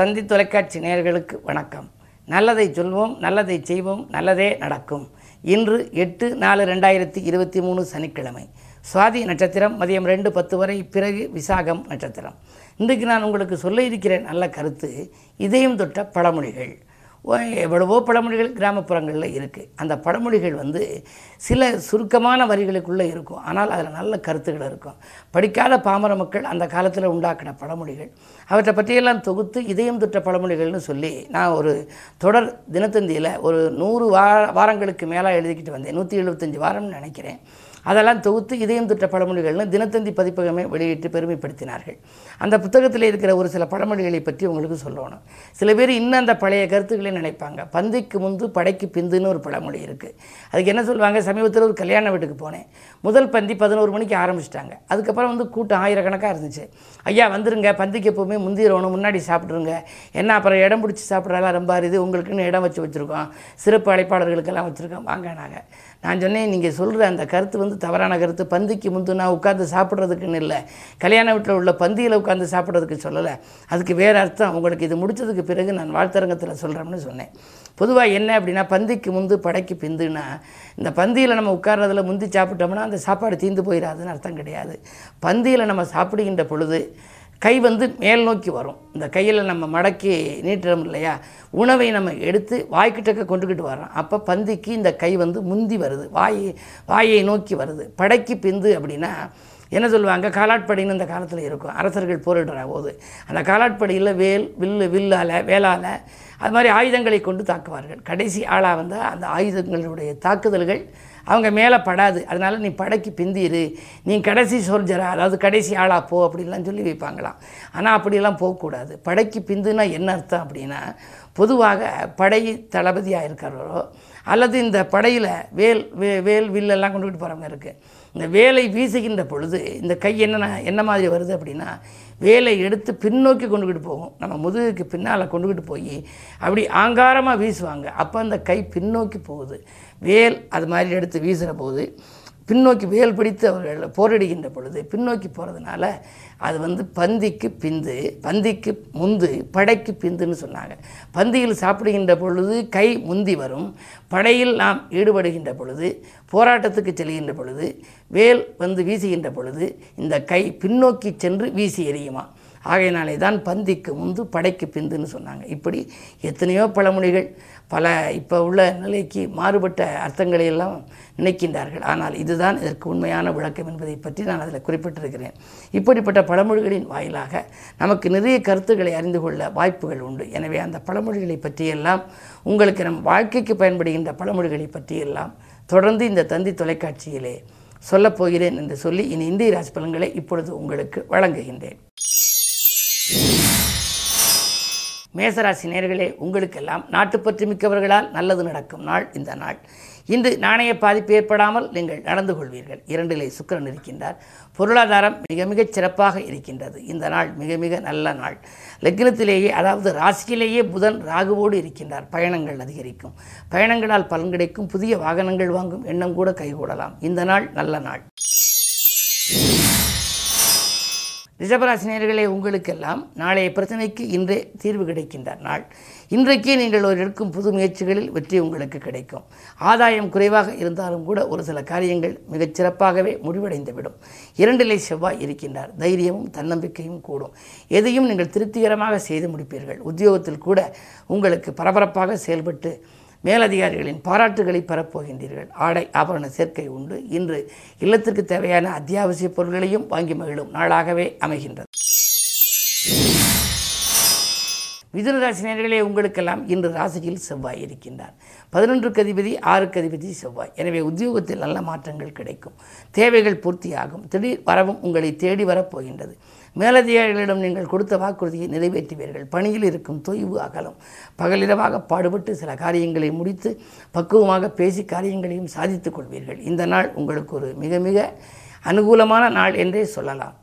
தந்தி தொலைக்காட்சி நேயர்களுக்கு வணக்கம். நல்லதை சொல்வோம் நல்லதை செய்வோம் நல்லதே நடக்கும். இன்று எட்டு நாலு ரெண்டாயிரத்தி இருபத்தி மூணு சனிக்கிழமை. சுவாதி நட்சத்திரம் மதியம் ரெண்டு பத்து வரை பிறகு விசாகம் நட்சத்திரம். இன்றைக்கு நான் உங்களுக்கு சொல்ல இருக்கிற நல்ல கருத்து இதயம் தொட்ட பழமொழிகள். எவ்வளவோ பழமொழிகள் கிராமப்புறங்களில் இருக்குது அந்த பழமொழிகள் வந்து சில சுருக்கமான வரிகளுக்குள்ளே இருக்கும். ஆனால் அதில் நல்ல கருத்துக்கள் இருக்கும். படிக்காத பாமர மக்கள் அந்த காலத்தில் உண்டாக்கின பழமொழிகள். அவற்றை பற்றியெல்லாம் தொகுத்து இதயம் தொட்ட பழமொழிகள்னு சொல்லி நான் ஒரு தொடர் தினத்தந்தியில் ஒரு நூறு வார வாரங்களுக்கு மேலாக எழுதிக்கிட்டு வந்தேன். நூற்றி எழுபத்தஞ்சி வாரம்னு நினைக்கிறேன். அதெல்லாம் தொகுத்து இதயம் திட்ட பழமொழிகள்னு தினத்தந்தி பதிப்பகமே வெளியிட்டு பெருமைப்படுத்தினார்கள். அந்த புத்தகத்தில் இருக்கிற ஒரு சில பழமொழிகளை பற்றி உங்களுக்கு சொல்லணும். சில பேர் இன்னும் அந்த பழைய கருத்துக்களை நினைப்பாங்க. பந்திக்கு முந்து படைக்கு பிந்துன்னு ஒரு பழமொழி இருக்குது அதுக்கு என்ன சொல்லுவாங்க? சமீபத்தில் ஒரு கல்யாண வீட்டுக்கு போனேன். முதல் பந்தி பதினோரு மணிக்கு ஆரம்பிச்சிட்டாங்க. அதுக்கப்புறம் வந்து கூட்டம் ஆயிரக்கணக்காக இருந்துச்சு. ஐயா வந்துருங்க. பந்திக்கு எப்போவுமே முந்திரணும் முன்னாடி சாப்பிட்ருங்க என்ன அப்புறம் இடம் பிடிச்சி சாப்பிட்றதெல்லாம் ரொம்ப அரிது. உங்களுக்குன்னு இடம் வச்சு வச்சுருக்கோம். சிறப்பு அழைப்பாளர்களுக்கெல்லாம் வச்சுருக்கோம். வாங்க நாங்கள் நான் சொன்னேன் நீங்கள் சொல்கிற அந்த கருத்து வந்து தவறான கருத்து. பந்திக்கு முந்து நான் உட்காந்து சாப்பிட்றதுக்குன்னு இல்லை. கல்யாண வீட்டில் உள்ள பந்தியில் உட்காந்து சாப்பிட்றதுக்கு சொல்லலை. அதுக்கு வேறு அர்த்தம். உங்களுக்கு இது முடிச்சதுக்கு பிறகு நான் வாழ்த்தரங்கத்தில் சொல்கிறேன்னு சொன்னேன். பொதுவாக என்ன அப்படின்னா பந்திக்கு முந்து படைக்கு பிந்துனா இந்த பந்தியில் நம்ம உட்கார்றதில் முந்தி சாப்பிட்டோம்னா அந்த சாப்பாடு தீந்து போயிடாதுன்னு அர்த்தம் கிடையாது. பந்தியில் நம்ம சாப்பிடுகின்ற பொழுது கை வந்து மேல் நோக்கி வரும். இந்த கையில் நம்ம மடக்கி நீட்டுறோம் இல்லையா? உணவை நம்ம எடுத்து வாய்க்கிட்டக்க கொண்டுக்கிட்டு வரோம் அப்போ பந்திக்கு இந்த கை வந்து முந்தி வருது. வாய் வாயை நோக்கி வருது. படைக்கு பிந்து அப்படின்னா என்ன சொல்லுவாங்க? காலாட்படின்னு இந்த காலத்தில் இருக்கும். அரசர்கள் போரிடுற போது. அந்த காலாட்படியில் வேல் வில்லு வில்லால் வேலால் அது மாதிரி ஆயுதங்களை கொண்டு தாக்குவார்கள். கடைசி ஆளாக வந்தால் அந்த ஆயுதங்களுடைய தாக்குதல்கள் அவங்க மேலே படாது. அதனால் நீ படைக்கு பிந்திரு. நீ கடைசி சோல்ஜரா அதாவது கடைசி ஆளாக போ அப்படின்லாம் சொல்லி வைப்பாங்களாம். ஆனால் அப்படிலாம் போகக்கூடாது. படைக்கு பிந்துனா என்ன அர்த்தம் அப்படின்னா பொதுவாக படை தளபதியாக இருக்கிறவரோ அல்லது இந்த படையில் வேல் வே வேல் வில்லெல்லாம் கொண்டுகிட்டு போகிறவங்க இருக்குது இந்த வேலை வீசுகின்ற பொழுது இந்த கை என்னென்ன என்ன மாதிரி வருது அப்படின்னா வேலை எடுத்து பின்னோக்கி கொண்டுக்கிட்டு போகும். நம்ம முதுகுக்கு பின்னால் கொண்டுக்கிட்டு போய் அப்படி ஆங்காரமாக வீசுவாங்க. அப்போ அந்த கை பின்னோக்கி போகுது. வேல் அது மாதிரி எடுத்து வீசுகிற போது பின்னோக்கி வேல் பிடித்து அவர்கள் போரிடுகின்ற பொழுது பின்னோக்கி போகிறதுனால அது வந்து பந்திக்கு பிந்து பந்திக்கு முந்து படைக்கு பிந்துன்னு சொன்னாங்க. பந்தியில் சாப்பிடுகின்ற பொழுது கை முந்தி வரும். படையில் நாம் ஈடுபடுகின்ற பொழுது போராட்டத்துக்கு செல்கின்ற பொழுது வேல் வந்து வீசுகின்ற பொழுது இந்த கை பின்னோக்கி சென்று வீசி எறியுமா? ஆகையினாலே தான் பந்திக்கு முந்து படைக்கு பிந்துன்னு சொன்னாங்க. இப்படி எத்தனையோ பழமொழிகள் பல இப்போ உள்ள நிலைக்கு மாறுபட்ட அர்த்தங்களை எல்லாம் நினைக்கின்றார்கள். ஆனால் இதுதான் இதற்கு உண்மையான விளக்கம் என்பதை பற்றி நான் அதில் குறிப்பிட்டிருக்கிறேன். இப்படிப்பட்ட பழமொழிகளின் வாயிலாக நமக்கு நிறைய கருத்துக்களை அறிந்து கொள்ள வாய்ப்புகள் உண்டு. எனவே அந்த பழமொழிகளை பற்றியெல்லாம் உங்களுக்கு நம் வாழ்க்கைக்கு பயன்படுகின்ற பழமொழிகளை பற்றியெல்லாம் தொடர்ந்து இந்த தந்தி தொலைக்காட்சியிலே சொல்லப் போகிறேன் என்று சொல்லி இனி இந்திய ராசி பலன்களை இப்பொழுது உங்களுக்கு வழங்குகின்றேன். மேசராசி நேர்களே உங்களுக்கெல்லாம் நாட்டுப்பற்று மிக்கவர்களால் நல்லது நடக்கும் நாள் இந்த நாள். இன்று நாணய பாதிப்பு ஏற்படாமல் நீங்கள் நடந்து கொள்வீர்கள். இரண்டிலே சுக்கரன் இருக்கின்றார். பொருளாதாரம் மிக மிகச் சிறப்பாக இருக்கின்றது. இந்த நாள் மிக மிக நல்ல நாள். லக்னத்திலேயே அதாவது ராசியிலேயே புதன் ராகுவோடு இருக்கின்றார். பயணங்கள் அதிகரிக்கும். பயணங்களால் பலன் கிடைக்கும். புதிய வாகனங்கள் வாங்கும் எண்ணம் கூட கைகூடலாம். இந்த நாள் நல்ல நாள். ரிஷபராசினியர்களே உங்களுக்கெல்லாம் நாளைய பிரச்சனைக்கு இன்றே தீர்வு கிடைக்கின்ற நாள். இன்றைக்கே நீங்கள் ஒரு எடுக்கும் புது முயற்சிகளில் வெற்றி உங்களுக்கு கிடைக்கும். ஆதாயம் குறைவாக இருந்தாலும் கூட ஒரு சில காரியங்கள் மிகச் சிறப்பாகவே முடிவடைந்துவிடும். இரண்டிலே செவ்வாய் இருக்கின்றார். தைரியமும் தன்னம்பிக்கையும் கூடும். எதையும் நீங்கள் திருப்திகரமாக செய்து முடிப்பீர்கள். உத்தியோகத்தில் கூட உங்களுக்கு பரபரப்பாக செயல்பட்டு மேலதிகாரிகளின் பாராட்டுகளை பெறப்போகின்றீர்கள். ஆடை ஆபரண சேர்க்கை உண்டு. இன்று இல்லத்திற்கு தேவையான அத்தியாவசிய பொருட்களையும் வாங்கி மகிழும் நாளாகவே அமைகின்றது. மிதுன ராசினியர்களே உங்களுக்கெல்லாம் இன்று ராசியில் செவ்வாய் இருக்கின்றார். பதினொன்றுக்கு அதிபதி ஆறுக்கு அதிபதி செவ்வாய். எனவே உத்தியோகத்தில் நல்ல மாற்றங்கள் கிடைக்கும். தேவைகள் பூர்த்தியாகும். திடீர் வரவும் உங்களை தேடி வரப்போகின்றது. மேலதிகாரிகளிடம் நீங்கள் கொடுத்த வாக்குறுதியை நிறைவேற்றுவீர்கள். பணியில் இருக்கும் தொய்வு அகலும். பகலிரவாக பாடுபட்டு சில காரியங்களை முடித்து பக்குவமாக பேசி காரியங்களையும் சாதித்துக் கொள்வீர்கள். இந்த நாள் உங்களுக்கு ஒரு மிக மிக அனுகூலமான நாள் என்றே சொல்லலாம்.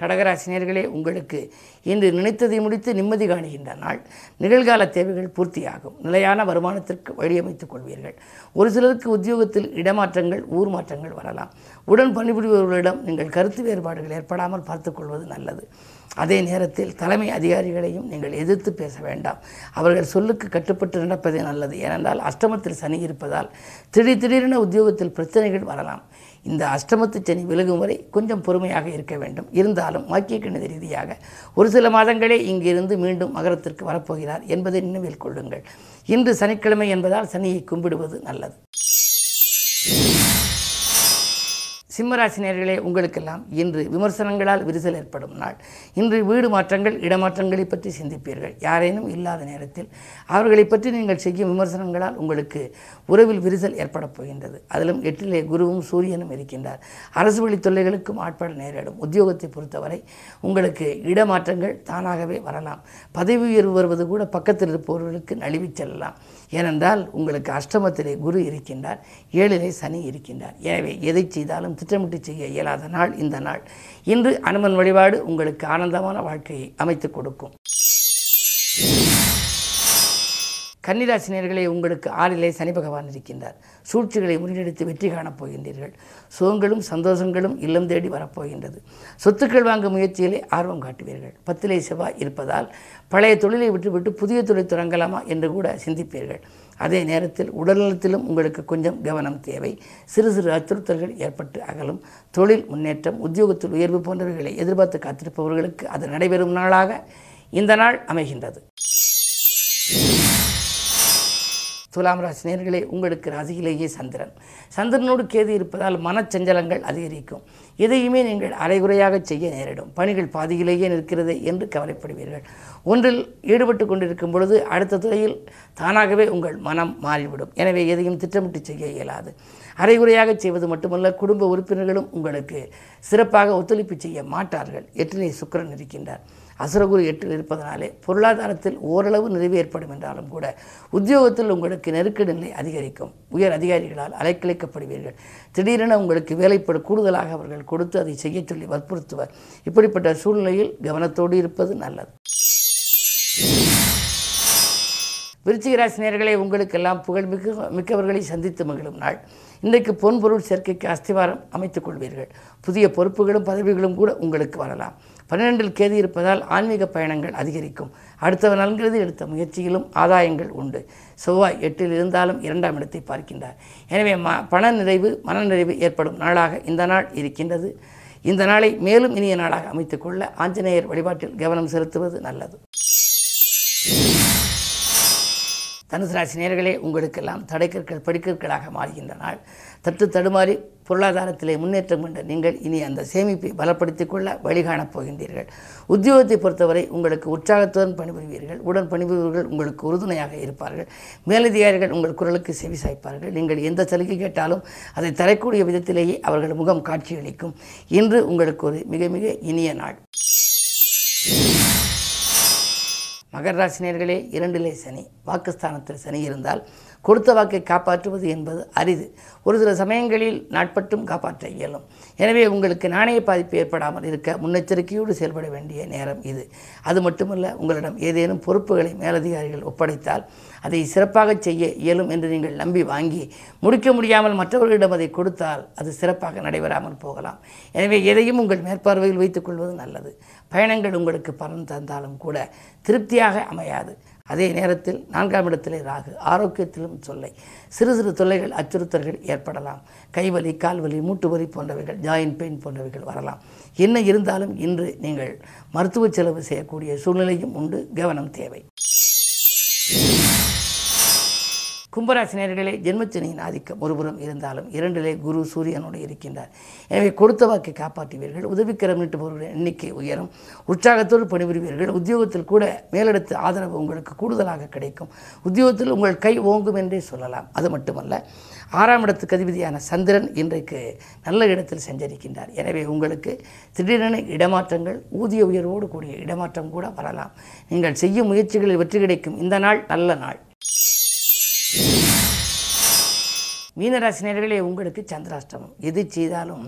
கடகராசினியர்களே உங்களுக்கு இன்று நினைத்ததை முடித்து நிம்மதி காணுகின்ற நாள். நிகழ்கால தேவைகள் பூர்த்தியாகும். நிலையான வருமானத்திற்கு வழியமைத்துக் கொள்வீர்கள். ஒரு சிலருக்கு உத்தியோகத்தில் இடமாற்றங்கள் ஊர் மாற்றங்கள் வரலாம். உடன் பணிபுரிபவர்களிடம் நீங்கள் கருத்து வேறுபாடுகள் ஏற்படாமல் பார்த்துக்கொள்வது நல்லது. அதே நேரத்தில் தலைமை அதிகாரிகளையும் நீங்கள் எதிர்த்து பேச வேண்டாம். அவர்கள் சொல்லுக்கு கட்டுப்பட்டு நடப்பதே நல்லது. ஏனென்றால் அஷ்டமத்தில் சனி இருப்பதால் திடீர் திடீரென உத்தியோகத்தில் பிரச்சனைகள் வரலாம். இந்த அஷ்டமத்து சனி விலகும் வரை கொஞ்சம் பொறுமையாக இருக்க வேண்டும். இருந்தாலும் வாக்கிய கணித ரீதியாக ஒரு சில மாதங்களே இங்கிருந்து மீண்டும் மகரத்திற்கு வரப்போகிறார் என்பதை நினைவில் கொள்ளுங்கள். இன்று சனிக்கிழமை என்பதால் சனியை கும்பிடுவது நல்லது. சிம்மராசினியர்களே உங்களுக்கெல்லாம் இன்று விமர்சனங்களால் விரிசல் ஏற்படும் நாள். இன்று வீடு மாற்றங்கள் இடமாற்றங்களை பற்றி சிந்திப்பீர்கள். யாரேனும் இல்லாத நேரத்தில் அவர்களை பற்றி நீங்கள் செய்யும் விமர்சனங்களால் உங்களுக்கு உறவில் விரிசல் ஏற்படப் போகின்றது. அதிலும் எட்டிலே குருவும் சூரியனும் இருக்கின்றார். அரசு வழி தொல்லைகளுக்கும் ஆட்பட நேரிடும். உத்தியோகத்தை பொறுத்தவரை உங்களுக்கு இடமாற்றங்கள் தானாகவே வரலாம். பதவி உயர்வு வருவது கூட பக்கத்தில் இருப்பவர்களுக்கு நழுவிச் செல்லலாம். ஏனென்றால் உங்களுக்கு அஷ்டமத்திலே குரு இருக்கின்றார் ஏழிலே சனி இருக்கின்றார். எனவே எதை செய்தாலும் திட்டமிட்டு செய்ய இயலாத நாள் இந்த நாள். இன்று அனுமன் வழிபாடு உங்களுக்கு ஆனந்தமான வாழ்க்கையை அமைத்துக் கொடுக்கும். கன்னிராசினியர்களே உங்களுக்கு ஆறிலே சனி பகவான் இருக்கின்றார். சூழ்ச்சிகளை முறியடித்து வெற்றி காணப் போகின்றீர்கள். சுகங்களும் சந்தோஷங்களும் இல்லம் தேடி வரப்போகின்றது. சொத்துக்கள் வாங்கும் முயற்சியிலே ஆர்வம் காட்டுவீர்கள். பத்திலே செவ்வாய் இருப்பதால் பழைய தொழிலை விட்டுவிட்டு புதிய தொழில் தொடங்கலாமா என்று கூட சிந்திப்பீர்கள். அதே நேரத்தில் உடல்நலத்திலும் உங்களுக்கு கொஞ்சம் கவனம் தேவை. சிறு சிறு அச்சுறுத்தல்கள் ஏற்பட்டு அகலும். தொழில் முன்னேற்றம் உத்தியோகத்தில் உயர்வு போன்றவைகளை எதிர்பார்த்து காத்திருப்பவர்களுக்கு அது நடைபெறும் நாளாக இந்த நாள் அமைகின்றது. துலாம் ராசி நேர்களே உங்களுக்கு ராசியிலேயே சந்திரன். சந்திரனோடு கேது இருப்பதால் மனச்சஞ்சலங்கள் அதிகரிக்கும். எதையுமே நீங்கள் அரைகுறையாக செய்ய நேரிடும். பணிகள் பாதியிலேயே நிற்கிறது என்று கவலைப்படுவீர்கள். ஒன்றில் ஈடுபட்டு கொண்டிருக்கும் பொழுது அடுத்த துறையில் தானாகவே உங்கள் மனம் மாறிவிடும். எனவே எதையும் திட்டமிட்டு செய்ய இயலாது. அரைகுறையாக செய்வது மட்டுமல்ல குடும்ப உறுப்பினர்களும் உங்களுக்கு சிறப்பாக ஒத்துழைப்பு செய்ய மாட்டார்கள். எட்டிலே சுக்கரன் இருக்கின்றார். அசுரகுரு எட்டில் இருப்பதனாலே பொருளாதாரத்தில் ஓரளவு நிறைவு ஏற்படும் என்றாலும் கூட உத்தியோகத்தில் உங்களுக்கு நெருக்கடி நிலை அதிகரிக்கும். உயர் அதிகாரிகளால் அலைக்கழிக்கப்படுவீர்கள். திடீரென உங்களுக்கு வேலைப்படு கூடுதலாக அவர்கள் கொடுத்து அதை செய்யச் சொல்லி வற்புறுத்துவர். இப்படிப்பட்ட சூழ்நிலையில் கவனத்தோடு இருப்பது நல்லது. விருச்சிகராசினியர்களை உங்களுக்கெல்லாம் புகழ் மிக்க மிக்கவர்களை சந்தித்து மகிழும் நாள். இன்றைக்கு பொன்பொருள் சேர்க்கைக்கு அஸ்திவாரம் அமைத்துக் கொள்வீர்கள். புதிய பொறுப்புகளும் பதவிகளும் கூட உங்களுக்கு வரலாம். பன்னிரெண்டில் கேது இருப்பதால் ஆன்மீக பயணங்கள் அதிகரிக்கும். அடுத்தவர் நல்கிறது எடுத்த முயற்சியிலும் ஆதாயங்கள் உண்டு. செவ்வாய் எட்டில் இருந்தாலும் இரண்டாம் இடத்தை பார்க்கின்றார். எனவே ம பண நிறைவு மனநிறைவு ஏற்படும் நாளாக இந்த நாள் இருக்கின்றது. இந்த நாளை மேலும் இனிய நாளாக அமைத்துக்கொள்ள ஆஞ்சநேயர் வழிபாட்டில் கவனம் செலுத்துவது நல்லது. தனுசு ராசி நேர்களே உங்களுக்கெல்லாம் தடைக்கற்கள் படிக்கற்களாக மாறுகின்ற நாள். தட்டு தடுமாறி பொருளாதாரத்திலே முன்னேற்றம் கொண்ட நீங்கள் இனி அந்த சேமிப்பை பலப்படுத்திக் கொள்ள வழிகாணப் போகின்றீர்கள். உத்தியோகத்தை பொறுத்தவரை உங்களுக்கு உற்சாகத்துடன் பணிபுரிவீர்கள். உடன் பணிபுரிவர்கள் உங்களுக்கு உறுதுணையாக இருப்பார்கள். மேலதிகாரிகள் உங்கள் குரலுக்கு செவி சாய்ப்பார்கள். நீங்கள் எந்த சலுகை கேட்டாலும் அதை தரக்கூடிய விதத்திலேயே அவர்கள் முகம் காட்சியளிக்கும். இன்று உங்களுக்கு ஒரு மிக மிக இனிய நாள். மகர ராசினியர்களே இரண்டிலே சனி வாக்குஸ்தானத்தில் சனி இருந்தால் கொடுத்த வாக்கை காப்பாற்றுவது என்பது அரிது. ஒரு சில சமயங்களில் நாட்பட்டும் காப்பாற்ற இயலும். எனவே உங்களுக்கு நாணய பாதிப்பு ஏற்படாமல் இருக்க முன்னெச்சரிக்கையோடு செயல்பட வேண்டிய நேரம் இது. அது மட்டுமல்ல உங்களிடம் ஏதேனும் பொறுப்புகளை மேலதிகாரிகள் ஒப்படைத்தால் அதை சிறப்பாக செய்ய இயலும் என்று நீங்கள் நம்பி வாங்கி முடிக்க முடியாமல் மற்றவர்களிடம் அதை கொடுத்தால் அது சிறப்பாக நடைபெறாமல் போகலாம். எனவே எதையும் உங்கள் மேற்பார்வையில் வைத்துக் கொள்வது நல்லது. பயணங்கள் உங்களுக்கு பலன் தந்தாலும் கூட திருப்தியாக அமையாது. அதே நேரத்தில் நான்காம் இடத்திலே ராகு ஆரோக்கியத்திலும் தொல்லை சிறு சிறு தொல்லைகள் அச்சுறுத்தல்கள் ஏற்படலாம். கைவலி கால்வலி மூட்டு வலி போன்றவைகள் ஜாயின் பெயின் போன்றவைகள் வரலாம். என்ன இருந்தாலும் இன்று நீங்கள் மருத்துவ செலவு செய்யக்கூடிய சூழ்நிலையும் உண்டு. கவனம் தேவை. கும்பராசினியர்களே ஜென்மச்சனியின் ஆதிக்கம் ஒருபுறம் இருந்தாலும் இரண்டிலே குரு சூரியனோடு இருக்கின்றார். எனவே கொடுத்த வாக்கை காப்பாற்றுவீர்கள். உதவிக்கரம் நீட்டுபவர்களின் எண்ணிக்கை உயரும். உற்சாகத்தோடு பணிபுரிவீர்கள். உத்தியோகத்தில் கூட மேலிடத்து ஆதரவு உங்களுக்கு கூடுதலாக கிடைக்கும். உத்தியோகத்தில் உங்கள் கை ஓங்கும் என்றே சொல்லலாம். அது மட்டுமல்ல ஆறாம் இடத்துக்கு அதிபதியான சந்திரன் இன்றைக்கு நல்ல இடத்தில் சஞ்சரிக்கின்றார். எனவே உங்களுக்கு திடீரென இடமாற்றங்கள் ஊதிய உயர்வோடு கூடிய இடமாற்றம் கூட வரலாம். நீங்கள் செய்யும் முயற்சிகளில் வெற்றி கிடைக்கும். இந்த நாள் நல்ல நாள். மீனராசினியர்களே உங்களுக்கு சந்திராஷ்டமம். எது செய்தாலும்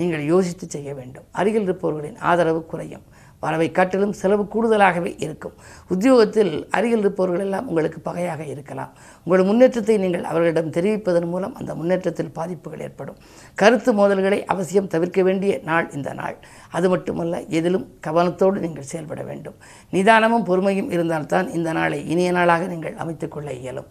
நீங்கள் யோசித்து செய்ய வேண்டும். அருகில் இருப்பவர்களின் ஆதரவு குறையும். வரவை காட்டிலும் செலவு கூடுதலாகவே இருக்கும். உத்தியோகத்தில் அருகில் இருப்பவர்கள் எல்லாம் உங்களுக்கு பகையாக இருக்கலாம். உங்கள் முன்னேற்றத்தை நீங்கள் அவர்களிடம் தெரிவிப்பதன் மூலம் அந்த முன்னேற்றத்தில் பாதிப்புகள் ஏற்படும். கருத்து மோதல்களை அவசியம் தவிர்க்க வேண்டிய நாள் இந்த நாள். அது மட்டுமல்ல எதிலும் கவனத்தோடு நீங்கள் செயல்பட வேண்டும். நிதானமும் பொறுமையும் இருந்தால்தான் இந்த நாளை இனிய நாளாக நீங்கள் அமைத்துக்கொள்ள இயலும்.